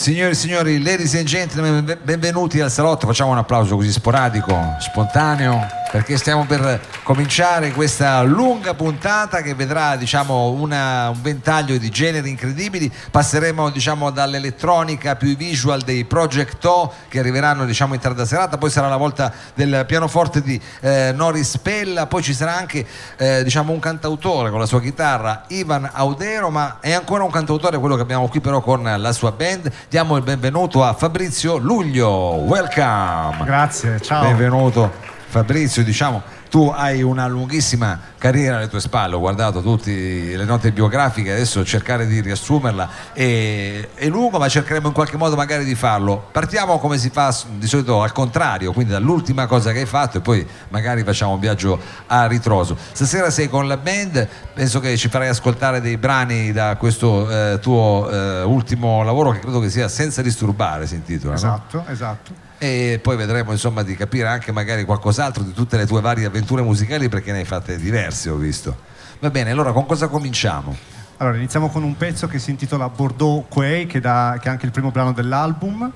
Signori e signori, ladies and gentlemen, benvenuti al salotto. Facciamo un applauso così sporadico, spontaneo, perché stiamo per cominciare questa lunga puntata che vedrà diciamo, una, un ventaglio di generi incredibili. Passeremo diciamo, dall'elettronica più i visual dei Project O che arriveranno diciamo, in tarda serata, poi sarà la volta del pianoforte di eh, Noris Pella, poi ci sarà anche eh, diciamo, un cantautore con la sua chitarra, Ivan Audero, ma è ancora un cantautore quello che abbiamo qui però con la sua band diamo il benvenuto a Fabrizio Luglio. Welcome. Grazie, ciao. Benvenuto Fabrizio, diciamo tu hai una lunghissima carriera alle tue spalle, ho guardato tutte le note biografiche, adesso cercare di riassumerla è, è, lungo ma cercheremo in qualche modo magari di farlo. Partiamo come si fa di solito al contrario, quindi dall'ultima cosa che hai fatto e poi magari facciamo un viaggio a ritroso. Stasera sei con la band, penso che ci farai ascoltare dei brani da questo eh, tuo eh, ultimo lavoro che credo che sia Senza disturbare si intitola. Esatto, no? esatto e poi vedremo insomma di capire anche magari qualcos'altro di tutte le tue varie avventure musicali perché ne hai fatte diverse ho visto va bene allora con cosa cominciamo? allora iniziamo con un pezzo che si intitola Bordeaux Quay che, da, che è anche il primo brano dell'album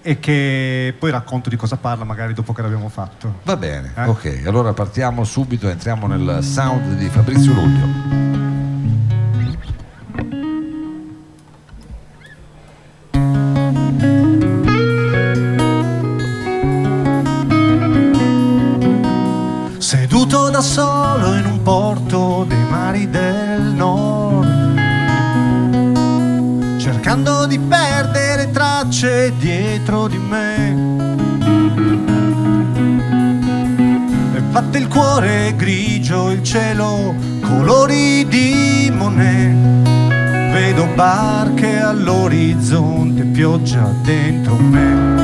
e che poi racconto di cosa parla magari dopo che l'abbiamo fatto va bene eh? ok allora partiamo subito entriamo nel sound di Fabrizio Luglio grigio, il cielo colori di Monet. Vedo barche all'orizzonte, pioggia dentro me.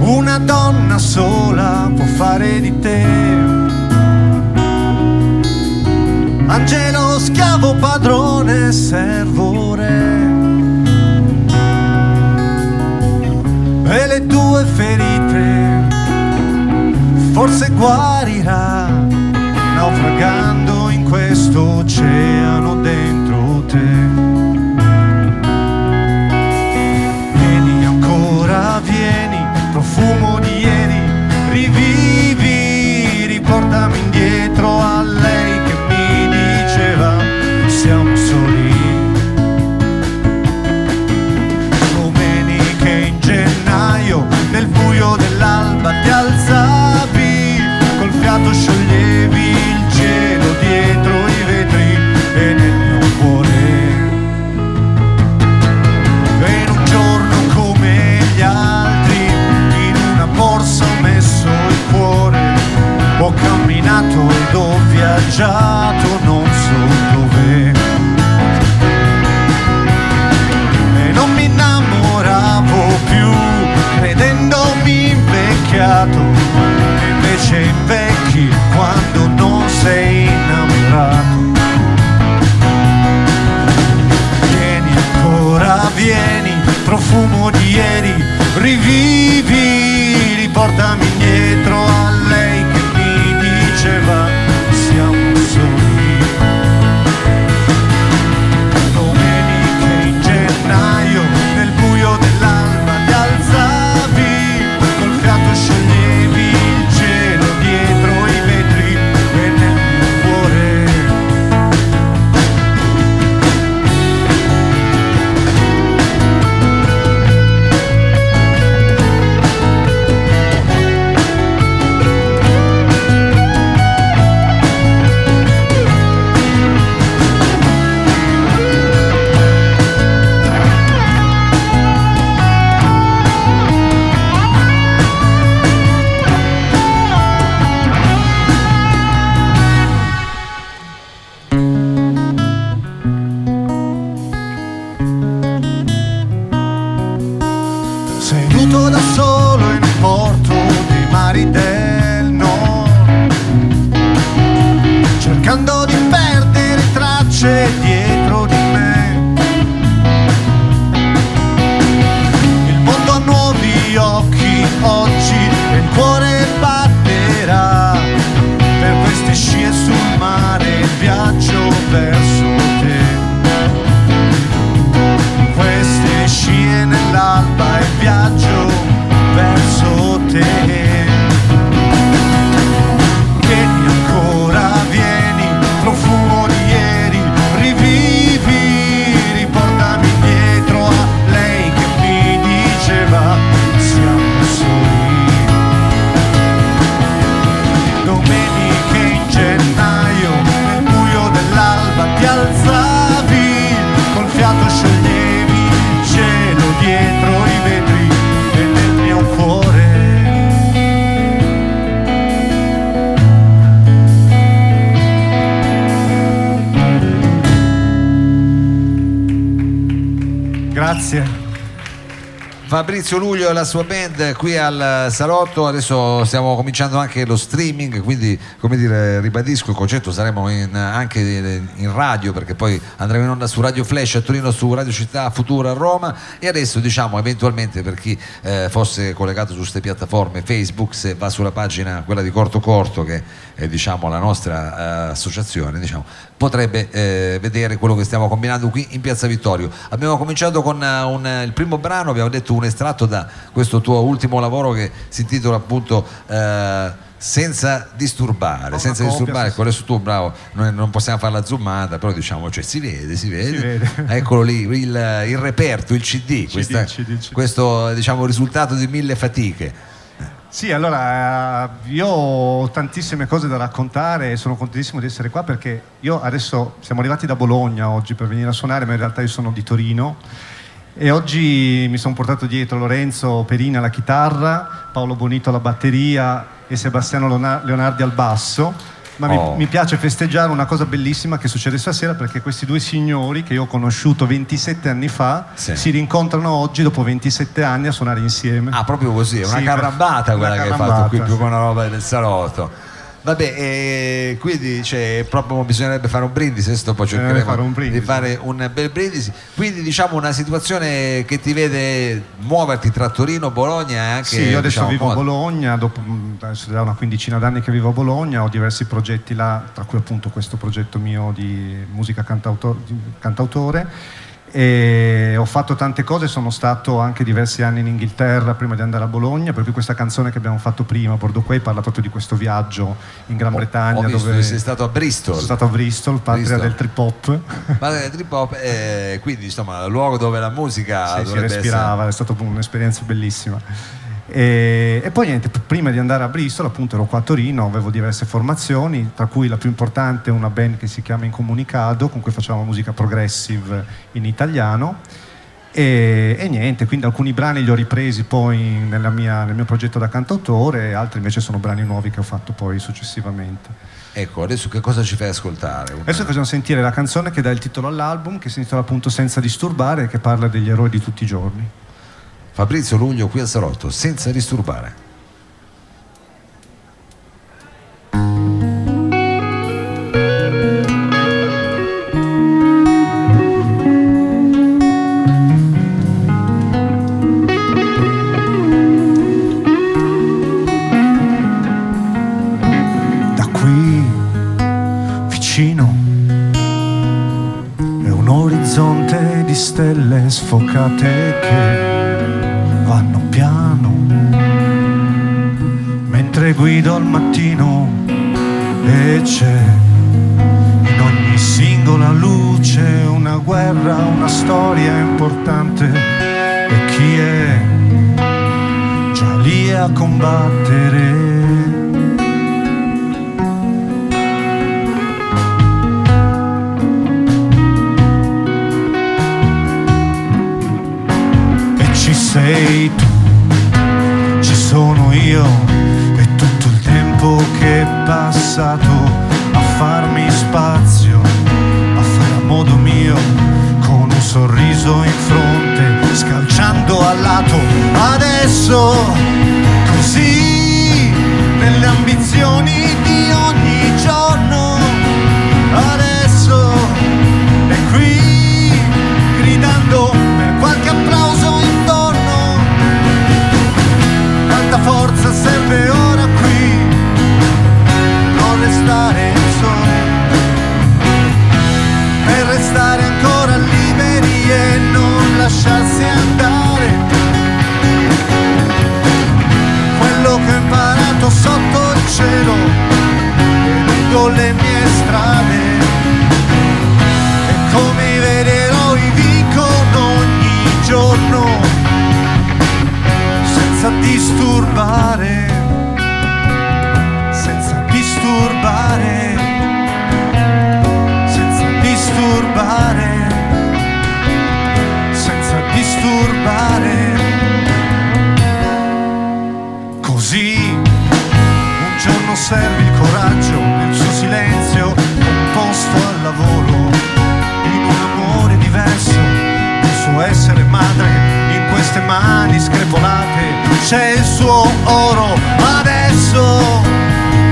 Una donna sola può fare di te. Angelo, schiavo, padrone, servo, re. E le tue ferite forse guarirà, naufragando in questo oceano já. Fabrizio Luglio e la sua band qui al Salotto, adesso stiamo cominciando anche lo streaming, quindi come dire ribadisco il concetto, saremo in, anche in radio perché poi andremo in onda su Radio Flash a Torino, su Radio Città Futura a Roma e adesso diciamo eventualmente per chi eh, fosse collegato su queste piattaforme Facebook se va sulla pagina quella di Corto Corto che è diciamo la nostra eh, associazione diciamo, potrebbe eh, vedere quello che stiamo combinando qui in Piazza Vittorio. Abbiamo cominciato con uh, un, il primo brano, abbiamo detto un estratto da questo tuo ultimo lavoro che si intitola appunto uh, senza disturbare, senza copia, disturbare, sì. adesso tu bravo, noi non possiamo fare la zoomata, però diciamo, cioè, si vede, si vede, si vede. eccolo lì, il, il, reperto, il CD, CD, questa, CD, CD. questo diciamo risultato di mille fatiche. Sì, allora io ho tantissime cose da raccontare e sono contentissimo di essere qua perché io adesso siamo arrivati da Bologna oggi per venire a suonare, ma in realtà io sono di Torino e oggi mi sono portato dietro Lorenzo Perina alla chitarra, Paolo Bonito alla batteria e Sebastiano Leonardi al basso ma oh. mi, mi, piace festeggiare una cosa bellissima che succede stasera perché questi due signori che io ho conosciuto 27 anni fa sì. si rincontrano oggi dopo 27 anni a suonare insieme. Ah, proprio così, è una sì, carambata quella che hai fatto qui più sì. con una roba del salotto. Vabbè, e quindi cioè, proprio bisognerebbe fare un brindisi, adesso poi cercheremo fare di fare un bel brindisi. Quindi diciamo una situazione che ti vede muoverti tra Torino, Bologna e anche... Sì, io adesso diciamo, vivo a Bologna, dopo, adesso da una quindicina d'anni che vivo a Bologna, ho diversi progetti là, tra cui appunto questo progetto mio di musica cantautore e ho fatto tante cose, sono stato anche diversi anni in Inghilterra prima di andare a Bologna, per cui questa canzone che abbiamo fatto prima, Bordeaux Quay, parla proprio di questo viaggio in Gran Bretagna. Ho dove sei stato a Bristol. Sono stato a Bristol, patria Bristol. del trip hop. Patria del trip hop, e quindi insomma, il luogo dove la musica sì, si respirava, essere... è stata un'esperienza bellissima. E, e, poi niente, prima di andare a Bristol, appunto ero qua a Torino, avevo diverse formazioni, tra cui la più importante è una band che si chiama Incomunicado, con cui facciamo musica progressive in italiano. E, e, niente, quindi alcuni brani li ho ripresi poi mia, nel mio progetto da cantautore, altri invece sono brani nuovi che ho fatto poi successivamente. Ecco, adesso che cosa ci fai ascoltare? Una... Adesso facciamo sentire la canzone che dà il titolo all'album, che si intitola appunto Senza disturbare, che parla degli eroi di tutti i giorni. Fabrizio Luglio qui al Salotto, senza disturbare. Da qui mentre guido al mattino e c'è in ogni singola luce una guerra, una storia importante e chi è già lì a combattere. le mie strade e come i veri eroi vincono ogni giorno senza disturbare. Madre in queste mani screpolate c'è il suo oro adesso.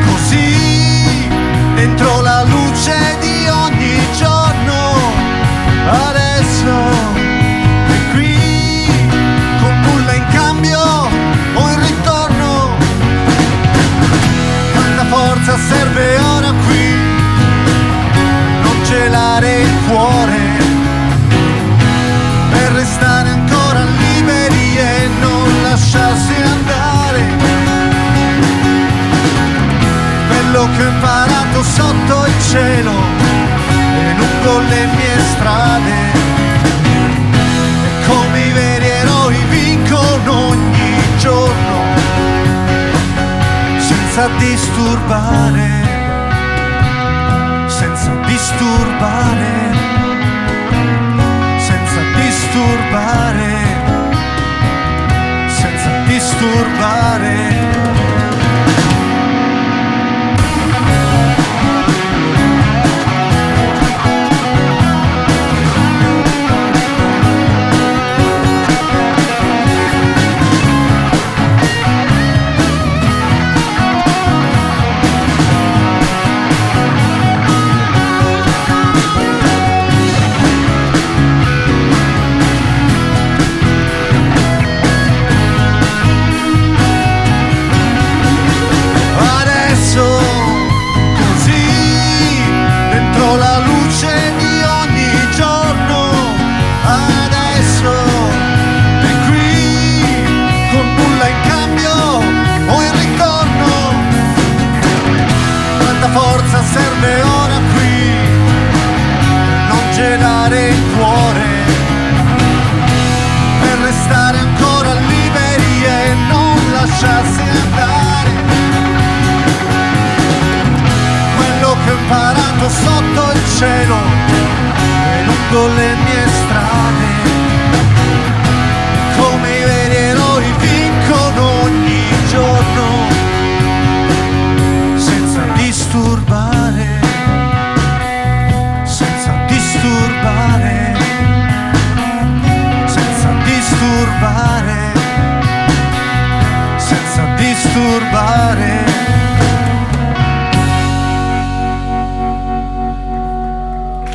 Così dentro la luce di ogni giorno adesso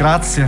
Grazie.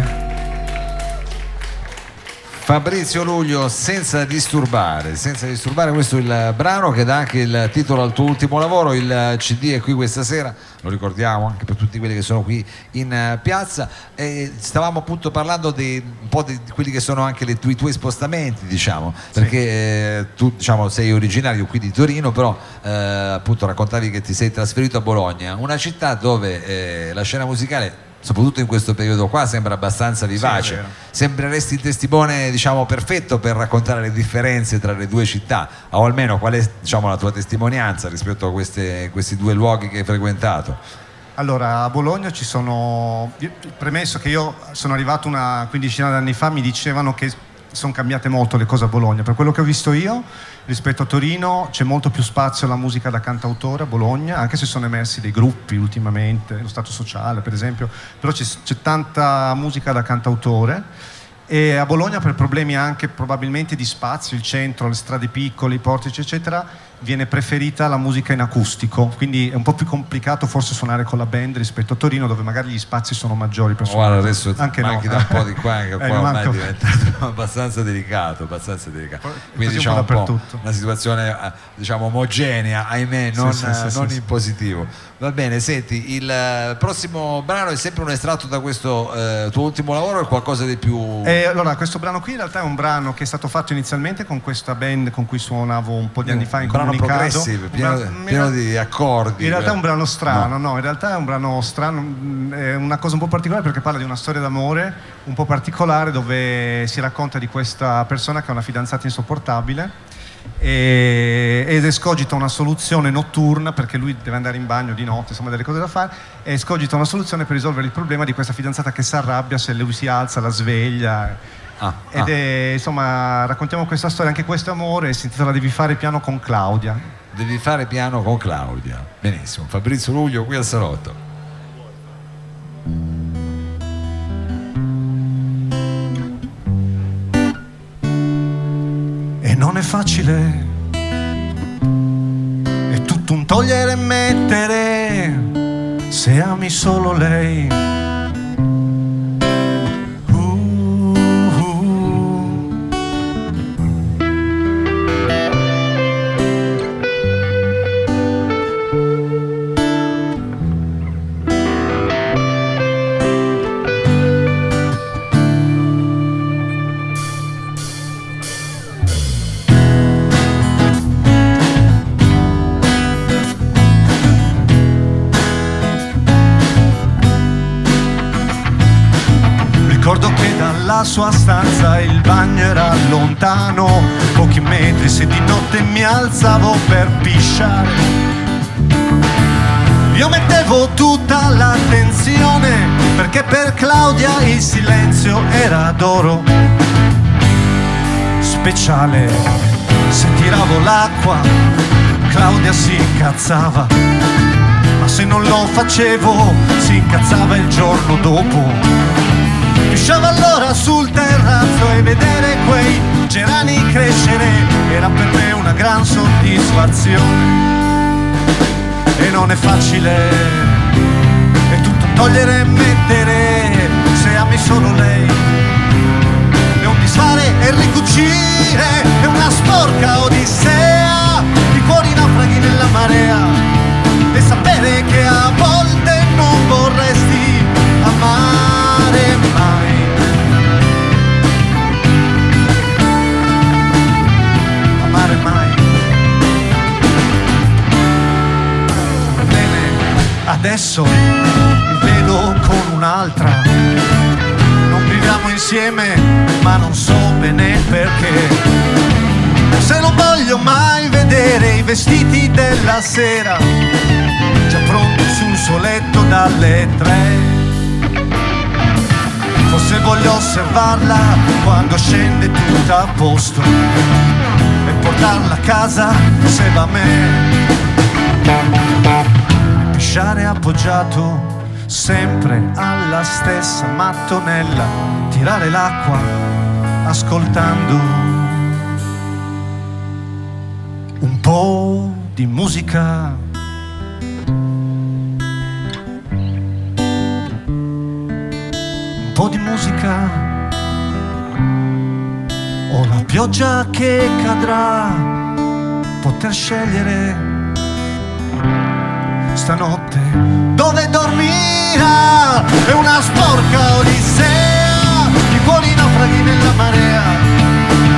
Fabrizio Luglio senza disturbare, senza disturbare questo è il brano che dà anche il titolo al tuo ultimo lavoro, il CD è qui questa sera, lo ricordiamo anche per tutti quelli che sono qui in eh, piazza e stavamo appunto parlando di un po' di quelli che sono anche le i tuoi spostamenti diciamo, perché eh, tu diciamo sei originario qui di Torino però eh, appunto raccontavi che ti sei trasferito a Bologna, una città dove eh, la scena musicale soprattutto in questo periodo qua sembra abbastanza vivace vero. sembreresti il testimone diciamo perfetto per raccontare le differenze tra le due città o almeno qual è diciamo, la tua testimonianza rispetto a queste- questi due luoghi che hai frequentato Allora, a Bologna ci sono. Premesso che io sono arrivato una quindicina d'anni fa, mi dicevano che sono cambiate molto le cose a Bologna. Per quello che ho visto io, rispetto a Torino, c'è molto più spazio alla musica da cantautore a Bologna, anche se sono emersi dei gruppi ultimamente, lo Stato Sociale per esempio, però c'è, c'è tanta musica da cantautore. E a Bologna per problemi anche probabilmente di spazio, il centro, le strade piccole, i portici eccetera, viene preferita la musica in acustico, quindi è un po' più complicato forse suonare con la band rispetto a Torino dove magari gli spazi sono maggiori per suonare. Guarda, adesso anche no. manchi da un po' di qua, che Eh, qua ormai è diventato abbastanza delicato, abbastanza delicato. Quindi diciamo un po' una situazione eh, diciamo omogenea, ahimè, non, sì, sì, eh, sì, non in positivo. Va bene, senti, il eh, prossimo brano è sempre un estratto da questo eh, tuo ultimo lavoro o è qualcosa di più... E allora, questo brano qui in realtà è un brano che è stato fatto inizialmente con questa band con cui suonavo un po' di anni fa in un Un pieno, brano- pieno di accordi. In realtà è un brano strano, No. no. in realtà è un brano strano, mm, è una cosa un po' particolare perché parla di una storia d'amore un po' particolare dove si racconta di questa persona che ha una fidanzata insopportabile e- ed escogita una soluzione notturna perché lui deve andare in bagno di notte, insomma delle cose da fare, e escogita una soluzione per risolvere il problema di questa fidanzata che si arrabbia se lui si alza, la sveglia. Ah, Ed ah. è, insomma, raccontiamo questa storia, anche questo amore, si intitola Devi fare piano con Claudia. Devi fare piano con Claudia. Benissimo, Fabrizio Luglio qui al Salotto. non è facile, è tutto un togliere e mettere, se ami solo lei. Dalla sua stanza il bagno era lontano, pochi metri se di notte mi alzavo per pisciare. Io mettevo tutta l'attenzione perché per Claudia il silenzio era d'oro speciale. Se tiravo l'acqua, Claudia si incazzava, ma se non lo facevo, si incazzava il giorno dopo. Pisciava allora sul terrazzo e vedere quei gerani crescere era per me una gran soddisfazione. E non è facile, è tutto togliere e mettere, se ami solo lei. È un disfare e ricucire, adesso mi vedo con un'altra. Non viviamo insieme, ma non so bene perché. Se non voglio mai vedere i vestiti della sera, già pronti sul suo letto dalle tre. Forse voglio osservarla quando scende tutta a posto e portarla a casa se va a me. Pisciare appoggiato sempre alla stessa mattonella, tirare l'acqua ascoltando un po' di musica. Un po' di musica. O la pioggia che cadrà, poter scegliere stanotte. Dove dormirà? È una sporca odissea di cuori naufraghi nella marea.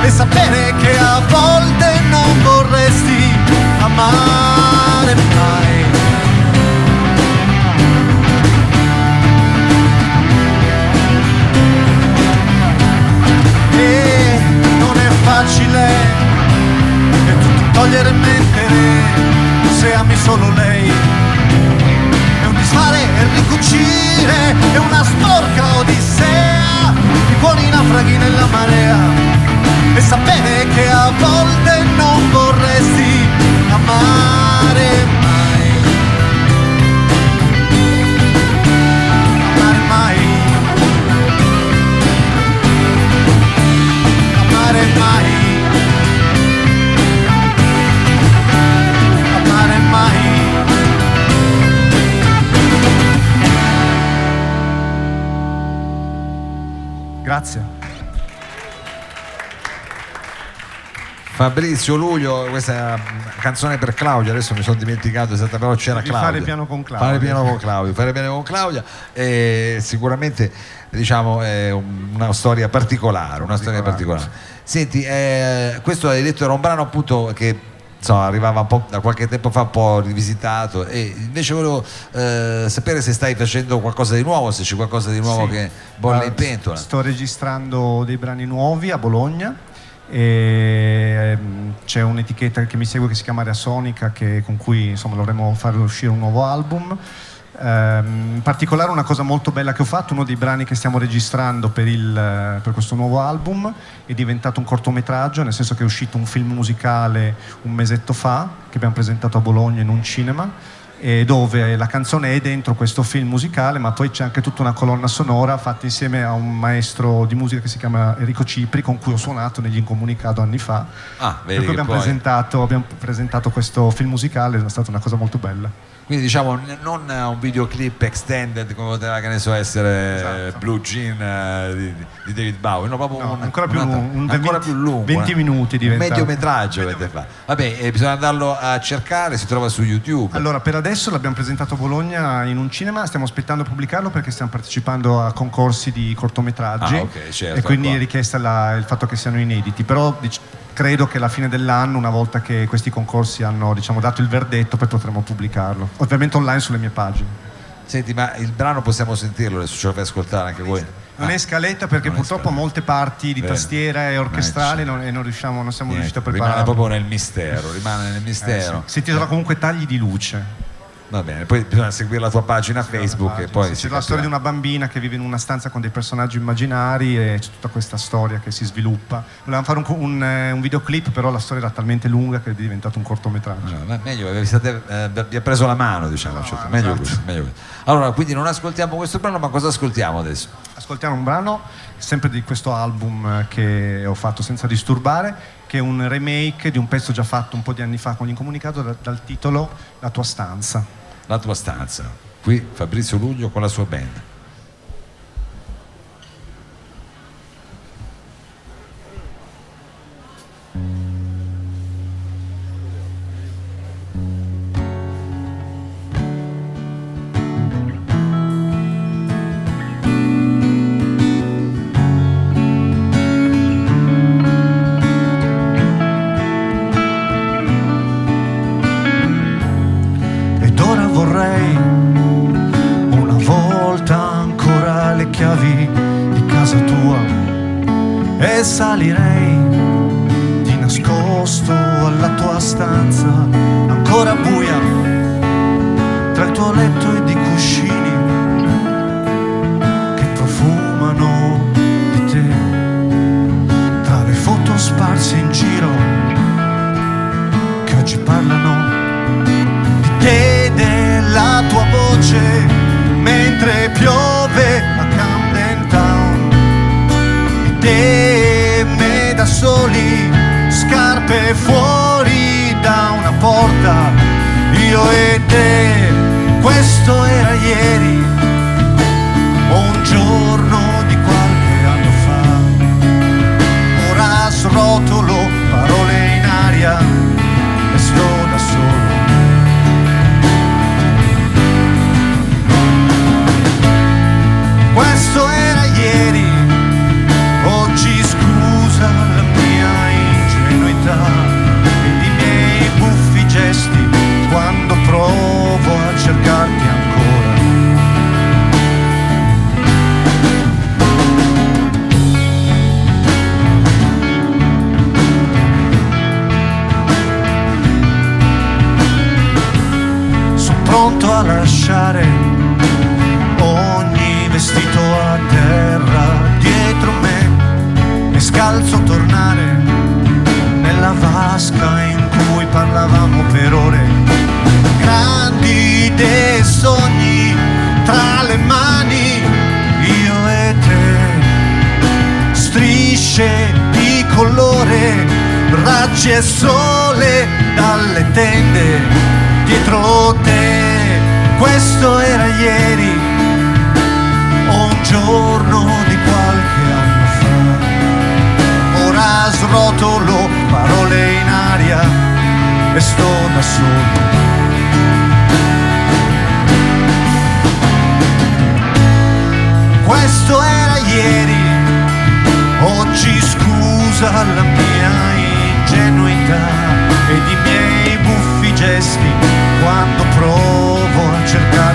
E sapere che a volte non vorresti amare mai. E non è facile è tutto togliere e mettere se ami solo lei e ricucire è una sporca odissea di cuori naufraghi nella marea. E sapere che a volte non vorresti Fabrizio Luglio, questa è una canzone per Claudia, adesso mi sono dimenticato esattamente, però c'era Claudia. fare piano con Claudia. Fare piano con Claudia, fare piano con Claudia e sicuramente diciamo è un- una storia particolare, una storia particolare. Senti, eh, questo hai detto era un brano appunto che insomma, arrivava da qualche tempo fa un po' rivisitato e invece volevo eh, sapere se stai facendo qualcosa di nuovo, se c'è qualcosa di nuovo Sì. che bolle Eh, in pentola. Sto registrando dei brani nuovi a Bologna e ehm, c'è un'etichetta che mi segue che si chiama Area Sonica che- con cui insomma dovremo fare uscire un nuovo album. Ehm, in particolare una cosa molto bella che ho fatto, uno dei brani che stiamo registrando per, il, per questo nuovo album è diventato un cortometraggio, nel senso che è uscito un film musicale un mesetto fa che abbiamo presentato a Bologna in un cinema e dove la canzone è dentro questo film musicale, ma poi c'è anche tutta una colonna sonora fatta insieme a un maestro di musica che si chiama Enrico Cipri, con cui ho suonato negli Incomunicato anni fa. Ah, per vedi cui che abbiamo, poi... presentato, abbiamo presentato questo film musicale, è stata una cosa molto bella. Quindi diciamo non un videoclip extended come poteva che ne so essere Esatto. eh, Blue Jean eh, di, di David Bowie, no, proprio No, un, ancora più un'altra- lungo, un ancora 20 più lungo, 20 una- minuti un diventa. mediometraggio avete fatto. Vabbè, eh, bisogna andarlo a cercare, si trova su YouTube. Allora, per adesso l'abbiamo presentato a Bologna in un cinema, stiamo aspettando a pubblicarlo perché stiamo partecipando a concorsi di cortometraggi Ah, ok, certo, e quindi è richiesta la- il fatto che siano inediti, però dic- credo che alla fine dell'anno, una volta che questi concorsi hanno diciamo, dato il verdetto, poi potremo pubblicarlo, ovviamente online sulle mie pagine. Senti, ma il brano possiamo sentirlo adesso, ce lo fai ascoltare anche voi? Non Ah, è scaletta perché purtroppo scaletta. molte parti di Bene. tastiera e orchestrali Eh, non, e non riusciamo, non siamo niente, riusciti a rimane prepararlo. proprio nel mistero, rimane nel Eh, mistero. sì. Si intitola comunque Tagli di luce. Va bene, poi bisogna seguire la tua pagina Facebook e poi Sì, si c'è la storia di capirà. una bambina che vive in una stanza con dei personaggi immaginari e c'è tutta questa storia che si sviluppa. Volevamo fare un, un, eh, un videoclip, però la storia era talmente lunga che è diventato un cortometraggio. No, ma meglio, vi, siete, eh, vi ha preso la mano, diciamo, cioè, meglio, esatto. così, meglio così. Allora, quindi non ascoltiamo questo brano, ma cosa ascoltiamo adesso? Ascoltiamo un brano sempre di questo album eh, che ho fatto senza disturbare, che è un remake di un pezzo già fatto un po' di anni fa con l'incomunicato da- dal titolo La tua stanza. La tua stanza. Qui Fabrizio Luglio con la sua band. Questo era ieri un giorno lasciare ogni vestito a terra dietro me e scalzo tornare nella vasca in cui parlavamo per ore. Grandi e sogni tra le mani io e te. Strisce di colore raggi e sole dalle tende dietro te questo era ieri o un giorno di qualche anno fa. Ora srotolo parole in aria e sto da solo. Questo era ieri, oggi scusa la mia ingenuità ed i miei buffi gesti quando provo a cercarti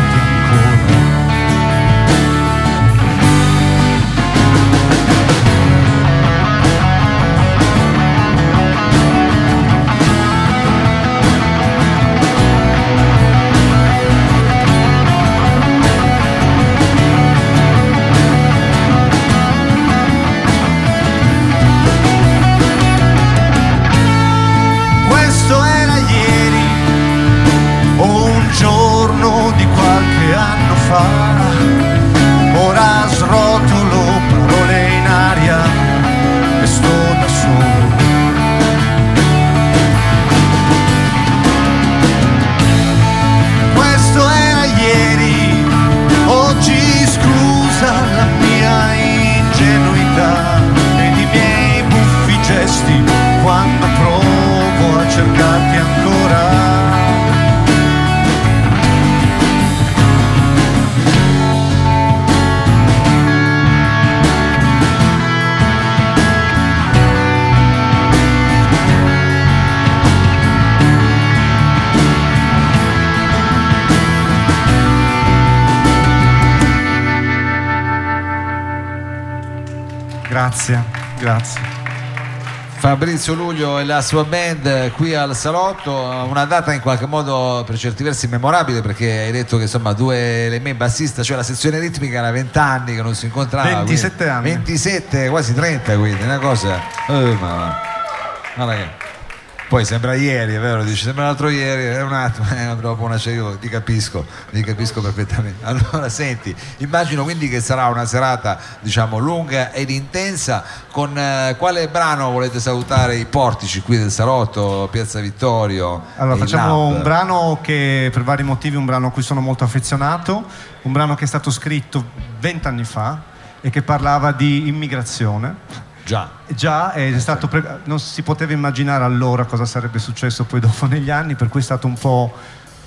Grazie, grazie. Fabrizio Luglio e la sua band qui al Salotto, una data in qualche modo per certi versi memorabile perché hai detto che insomma due le me bassista, cioè la sezione ritmica era 20 anni che non si incontrava. 27 quindi, anni. 27, quasi 30 quindi, una cosa... Oh, ma, ma ragazzi. Poi sembra ieri, è vero? Dici, sembra l'altro ieri, è un attimo, è dopo una io ti capisco, ti capisco perfettamente. Allora senti, immagino quindi che sarà una serata diciamo lunga ed intensa. Con eh, quale brano volete salutare i portici qui del Salotto, Piazza Vittorio? Allora facciamo un brano che per vari motivi, un brano a cui sono molto affezionato, un brano che è stato scritto vent'anni fa e che parlava di immigrazione. Già. Già è stato pre- non si poteva immaginare allora cosa sarebbe successo poi dopo negli anni, per cui è stato un po'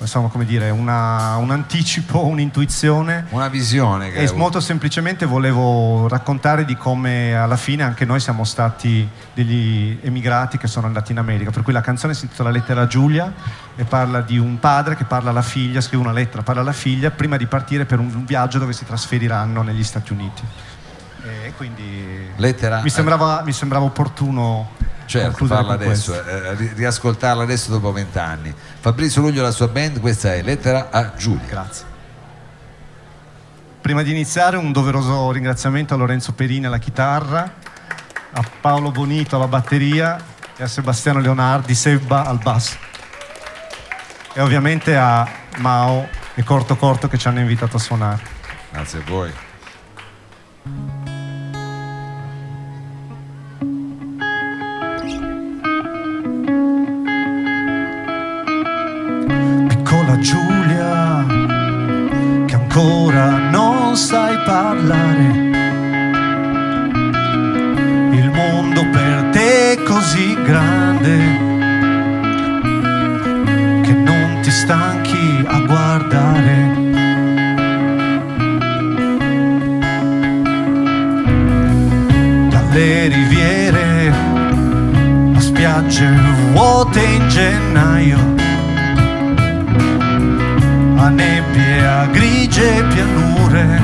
insomma, come dire, una- un anticipo, un'intuizione. Una visione E molto semplicemente volevo raccontare di come alla fine anche noi siamo stati degli emigrati che sono andati in America. Per cui la canzone si intitola Lettera Giulia e parla di un padre che parla alla figlia, scrive una lettera, parla alla figlia prima di partire per un viaggio dove si trasferiranno negli Stati Uniti. E quindi Lettera- mi, sembrava, mi sembrava opportuno Certo, farla adesso, eh, ri- riascoltarla adesso dopo vent'anni. Fabrizio Luglio e la sua band, questa è Lettera a Giulia. Grazie. Prima di iniziare un doveroso ringraziamento a Lorenzo Perini alla chitarra, a Paolo Bonito alla batteria e a Sebastiano Leonardi, Sebba al basso. E ovviamente a Mao e Corto Corto che ci hanno invitato a suonare. Grazie a voi. Ancora non sai parlare. Il mondo per te è così grande che non ti stanchi a guardare. Dalle riviere a spiagge vuote in gennaio a nebbie, a grigie pianure.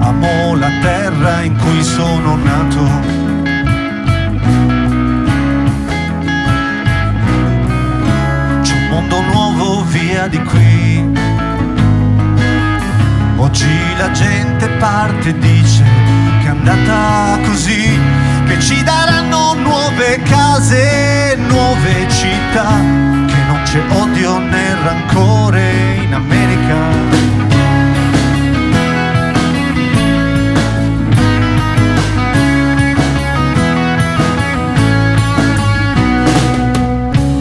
Amo la terra in cui sono nato. C'è un mondo nuovo via di qui. Oggi la gente parte e dice che è andata così, che ci daranno nuove case, nuove città, c'è odio né rancore in America.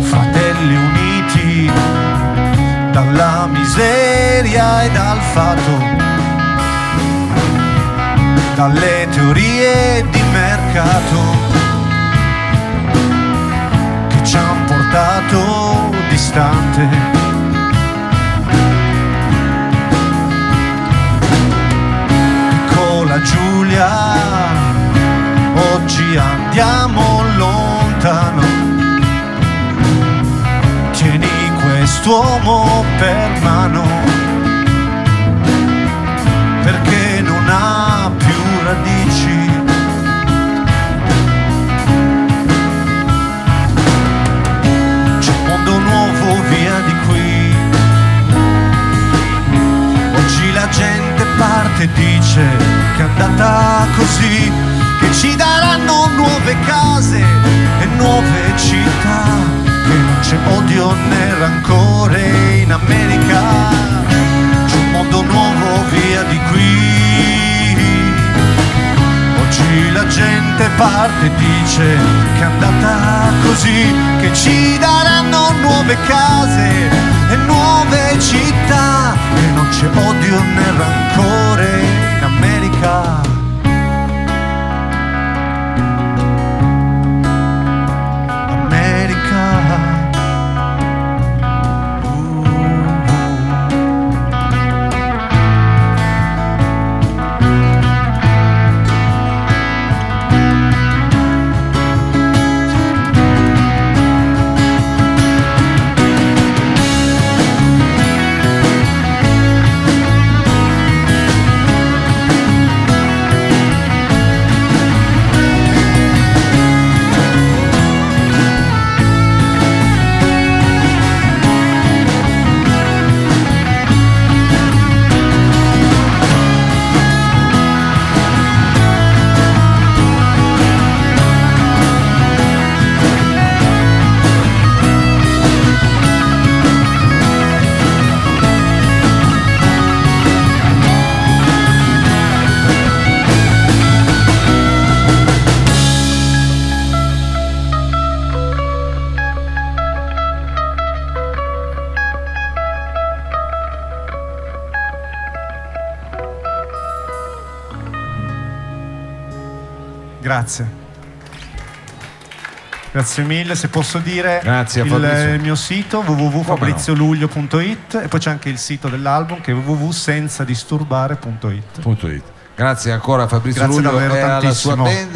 Fratelli uniti dalla miseria e dal fato, dalle teorie di mercato distante. Piccola Giulia, oggi andiamo lontano. Tieni quest'uomo per mano, gente dice che è andata così, che ci daranno nuove case e nuove città, che non c'è odio né rancore in America. C'è un mondo nuovo via di qui. Oggi la gente parte e dice che è andata così, che ci daranno nuove case e nuove città, e non c'è odio né rancore in Grazie. Grazie mille, se posso dire Grazie il, mio sito www.fabrizioluglio.it e poi c'è anche il sito dell'album che è www.senzadisturbare.it. Grazie ancora a Fabrizio Grazie Luglio e alla sua band.